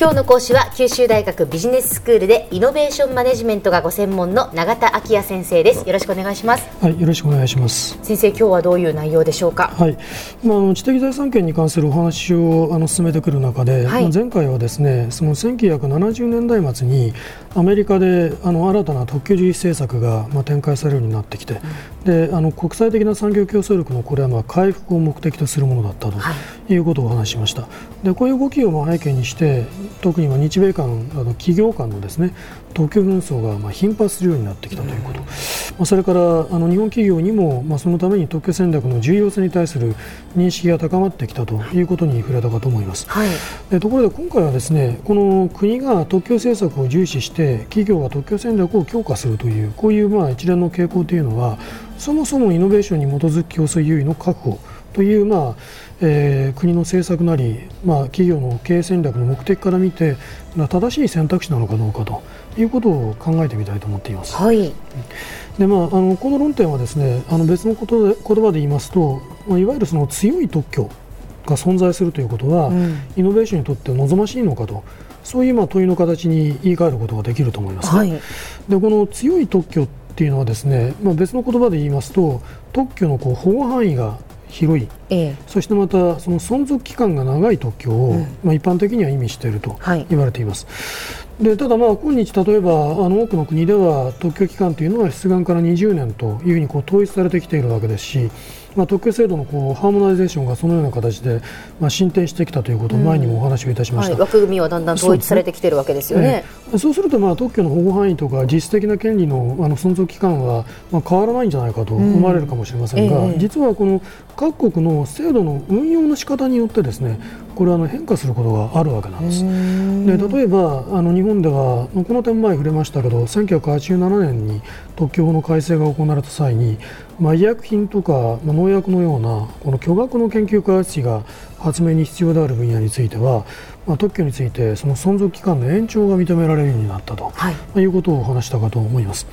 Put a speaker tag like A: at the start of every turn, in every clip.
A: 今日の講師は九州大学ビジネススクールでイノベーションマネジメントがご専門の永田昭也先生です。よろしくお願いします。
B: はいよろしくお願いします。
A: 先生今日はどういう内容でしょうか？
B: はい。まああの知的財産権に関するお話をあの進めてくる中で、はい、前回はですねその1970年代末にアメリカであの新たな特許重視政策がまあ展開されるようになってきて、うん、であの国際的な産業競争力のこれはまあ回復を目的とするものだったということをお話ししました。でこういう動きをまあ背景にして特に日米間あの企業間のですね特許紛争がまあ頻発するようになってきたということ、まあ、それからあの日本企業にもまあそのために特許戦略の重要性に対する認識が高まってきたということに触れたかと思います、はい、でところで今回はですねこの国が特許政策を重視して企業が特許戦略を強化するというこういうまあ一連の傾向というのはそもそもイノベーションに基づく競争優位の確保という、まあえー、国の政策なり、まあ、企業の経営戦略の目的から見て正しい選択肢なのかどうかということを考えてみたいと思っています。
A: はい、
B: でまあ、あのこの論点はですねあの別のことで言葉で言いますと、まあ、いわゆるその強い特許が存在するということは、うん、イノベーションにとって望ましいのかと。そういうまあ問いの形に言い換えることができると思います、ね、はい、でこの強い特許っていうのはですね、まあ、別の言葉で言いますと特許のこう保護範囲が広い、ええ、そしてまたその存続期間が長い特許を、うん、まあ、一般的には意味していると言われています。はい、でただ、まあ今日例えばあの多くの国では特許期間というのは出願から20年というふうにこう統一されてきているわけですしまあ、特許制度のこうハーモナイゼーションがそのような形で、まあ、進展してきたということを前にもお話をいたしました、うん
A: はい、枠組みはだんだん統一されてきているわけですよね。
B: そう、そうすると、まあ、特許の保護範囲とか実質的な権利のあの存続期間は、まあ、変わらないんじゃないかと思われるかもしれませんが、うん。えー、実はこの各国の制度の運用の仕方によってですねこれはあの変化することがあるわけなんです。で例えばあの日本ではこの点前触れましたけど1987年に特許法の改正が行われた際に、まあ、医薬品とか、まあ、農薬のようなこの巨額の研究開発費が発明に必要である分野については、まあ、特許についてその存続期間の延長が認められるようになったと、はいまあ、いうことを話したかと思います。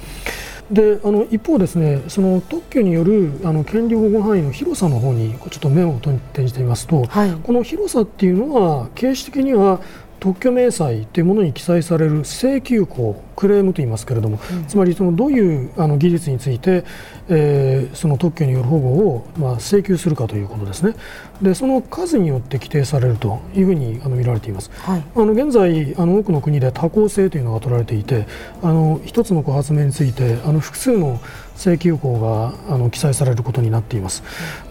B: であの一方ですねその特許によるあの権利保護範囲の広さの方にちょっと目を転じてみますと、はい、この広さっていうのは形式的には特許明細というものに記載される請求項クレームと言いますけれども、うん、つまりそのどういうあの技術について、えー、その特許による保護を、まあ、請求するかということですね。でその数によって規定されるというふうにあの見られています、はい、あの現在あの多くの国で多項性というのが取られていてあの一つの発明についてあの複数の請求項があの記載されることになっています。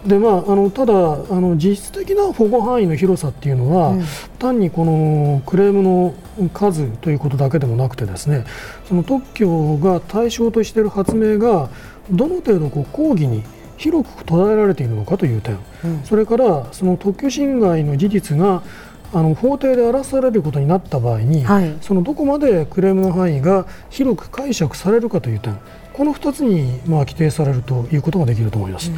B: でまあ、あのただあの実質的な保護範囲の広さっていうのは、うん、単にこのクレームの数ということだけでもなくてですねその特許が対象としている発明がどの程度こう講義に広く捉えられているのかという点、うん、それからその特許侵害の事実があの法廷で荒らされることになった場合に、はい、そのどこまでクレームの範囲が広く解釈されるかという点この2つにまあ規定されるということができると思います。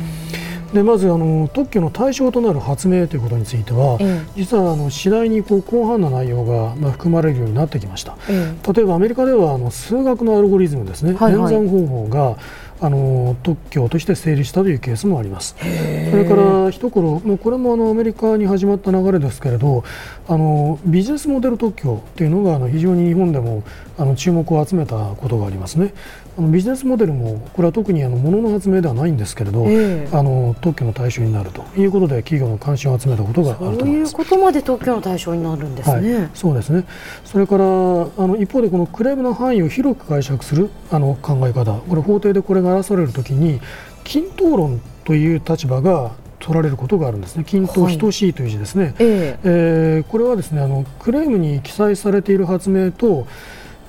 B: でまずあの特許の対象となる発明ということについては、実はあの次第にこう広範な内容がまあ含まれるようになってきました、例えばアメリカではあの数学のアルゴリズムですね、はいはい、演算方法があの特許として成立したというケースもあります。それから一頃、もうこれもあのアメリカに始まった流れですけれど、あのビジネスモデル特許というのがあの非常に日本でもあの注目を集めたことがありますね。あのビジネスモデルもこれは特にあの物の発明ではないんですけれど、あの特許の対象になるということで企業の関心を集めたことがあると思います。そう
A: いうことまで特許の対象になるんですね。はい、
B: そうですね。それからあの一方でこのクレームの範囲を広く解釈するあの考え方、これ法廷でこれが争われるときに均等論という立場が取られることがあるんですね、均等等しいという字ですね、はい、え。ー、えー、これはですねあのクレームに記載されている発明と、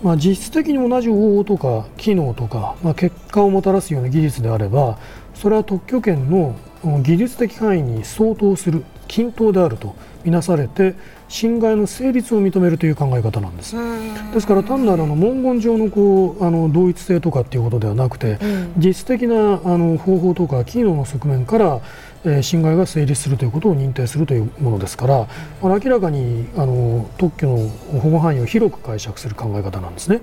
B: まあ、実質的に同じ方法とか機能とか、まあ、結果をもたらすような技術であればそれは特許権の技術的範囲に相当する均等であるとみなされて侵害の成立を認めるという考え方なんです。ですから単なるあの文言上のこうあの同一性とかっていうことではなくて、うん、実質的なあの方法とか機能の側面から、えー、侵害が成立するということを認定するというものですから、うん、明らかにあの特許の保護範囲を広く解釈する考え方なんですね。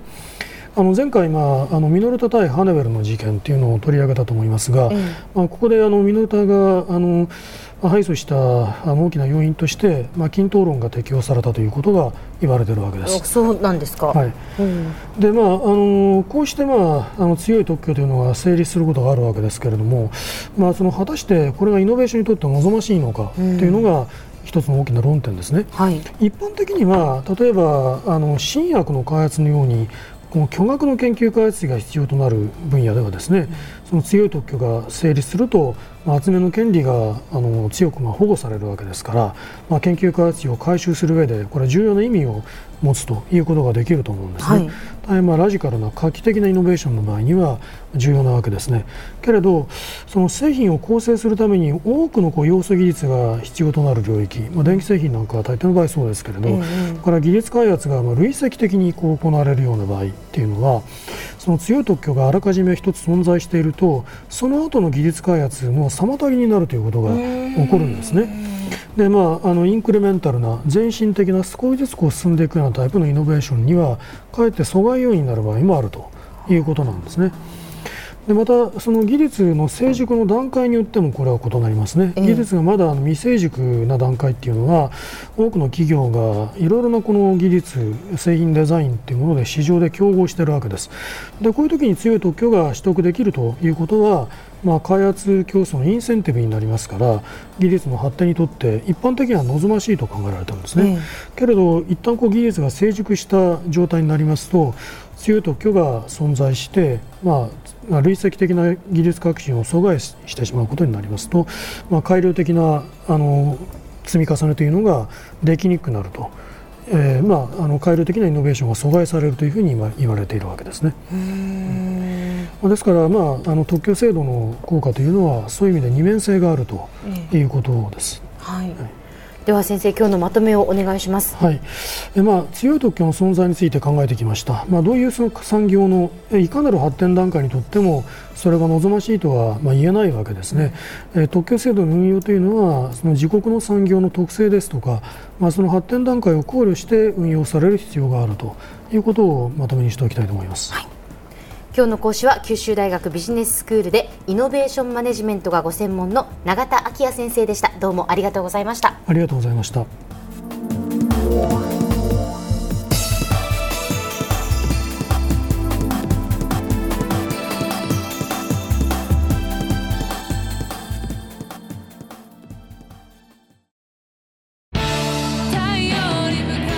B: あの前回、まあ、あのミノルタ対ハネベルの事件というのを取り上げたと思いますが、うん、まあ、ここであのミノルタがあの敗訴した大きな要因として、まあ、均等論が適用されたということが言われているわけです。
A: そうなんですか、はい。
B: うん、でまあ、あのこうして、まあ、あの強い特許というのが成立することがあるわけですけれども、まあ、その果たしてこれがイノベーションにとって望ましいのかというのが、一つの大きな論点ですね、はい、一般的には例えばあの新薬の開発のようにこの巨額の研究開発費が必要となる分野ではですね、その強い特許が成立すると、まあ、集めの権利があの強くま保護されるわけですから、まあ、研究開発費を回収する上でこれは重要な意味を持つということができると思うんですね。はい、まあラジカルな画期的なイノベーションの場合には重要なわけですね。けれどその製品を構成するために多くのこう要素技術が必要となる領域、まあ、電気製品なんかは大抵の場合そうですけれど、えれは技術開発がまあ累積的にこう行われるような場合っていうのはその強い特許があらかじめ一つ存在しているとその後の技術開発の妨げになるということが起こるんですね。でまあ、あのインクレメンタルな前進的な少しずつこう進んでいくようなタイプのイノベーションにはかえって阻害要因になる場合もあるということなんですね。でまたその技術の成熟の段階によってもこれは異なりますね、技術がまだ未成熟な段階っていうのは多くの企業がいろいろなこの技術製品デザインっていうもので市場で競合しているわけです。でこういう時に強い特許が取得できるということはまあ、開発競争のインセンティブになりますから技術の発展にとって一般的には望ましいと考えられたんですね、うん、けれど一旦こう技術が成熟した状態になりますと強い特許が存在して、まあ、累積的な技術革新を阻害してしまうことになりますと、まあ、改良的なあの積み重ねというのができにくくなると。えーまあ、あの改良的なイノベーションが阻害されるというふうに今言われているわけですね。ですから、まあ、あの特許制度の効果というのはそういう意味で二面性があるということです。
A: はい、はいでは先生今日のまとめをお願いします。
B: はい。えまあ強い特許の存在について考えてきました。まあどういうその産業のいかなる発展段階にとってもそれが望ましいとはまあ言えないわけですね。え特許制度の運用というのはその自国の産業の特性ですとか、まあその発展段階を考慮して運用される必要があるということをまとめにしておきたいと思います。はい
A: 今日の講師は九州大学ビジネススクールでイノベーションマネジメントがご専門の永田昭也先生でした。どうもありがとうございました。
B: ありがとうございました。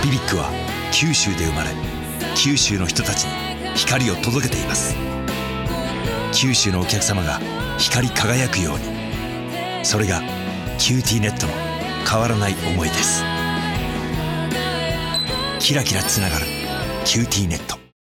C: BBIQ は九州で生まれ九州の人たちに光を届けています。九州のお客様が光り輝くように。それが QTnet の変わらない思いです。キラキラつながる QTnet。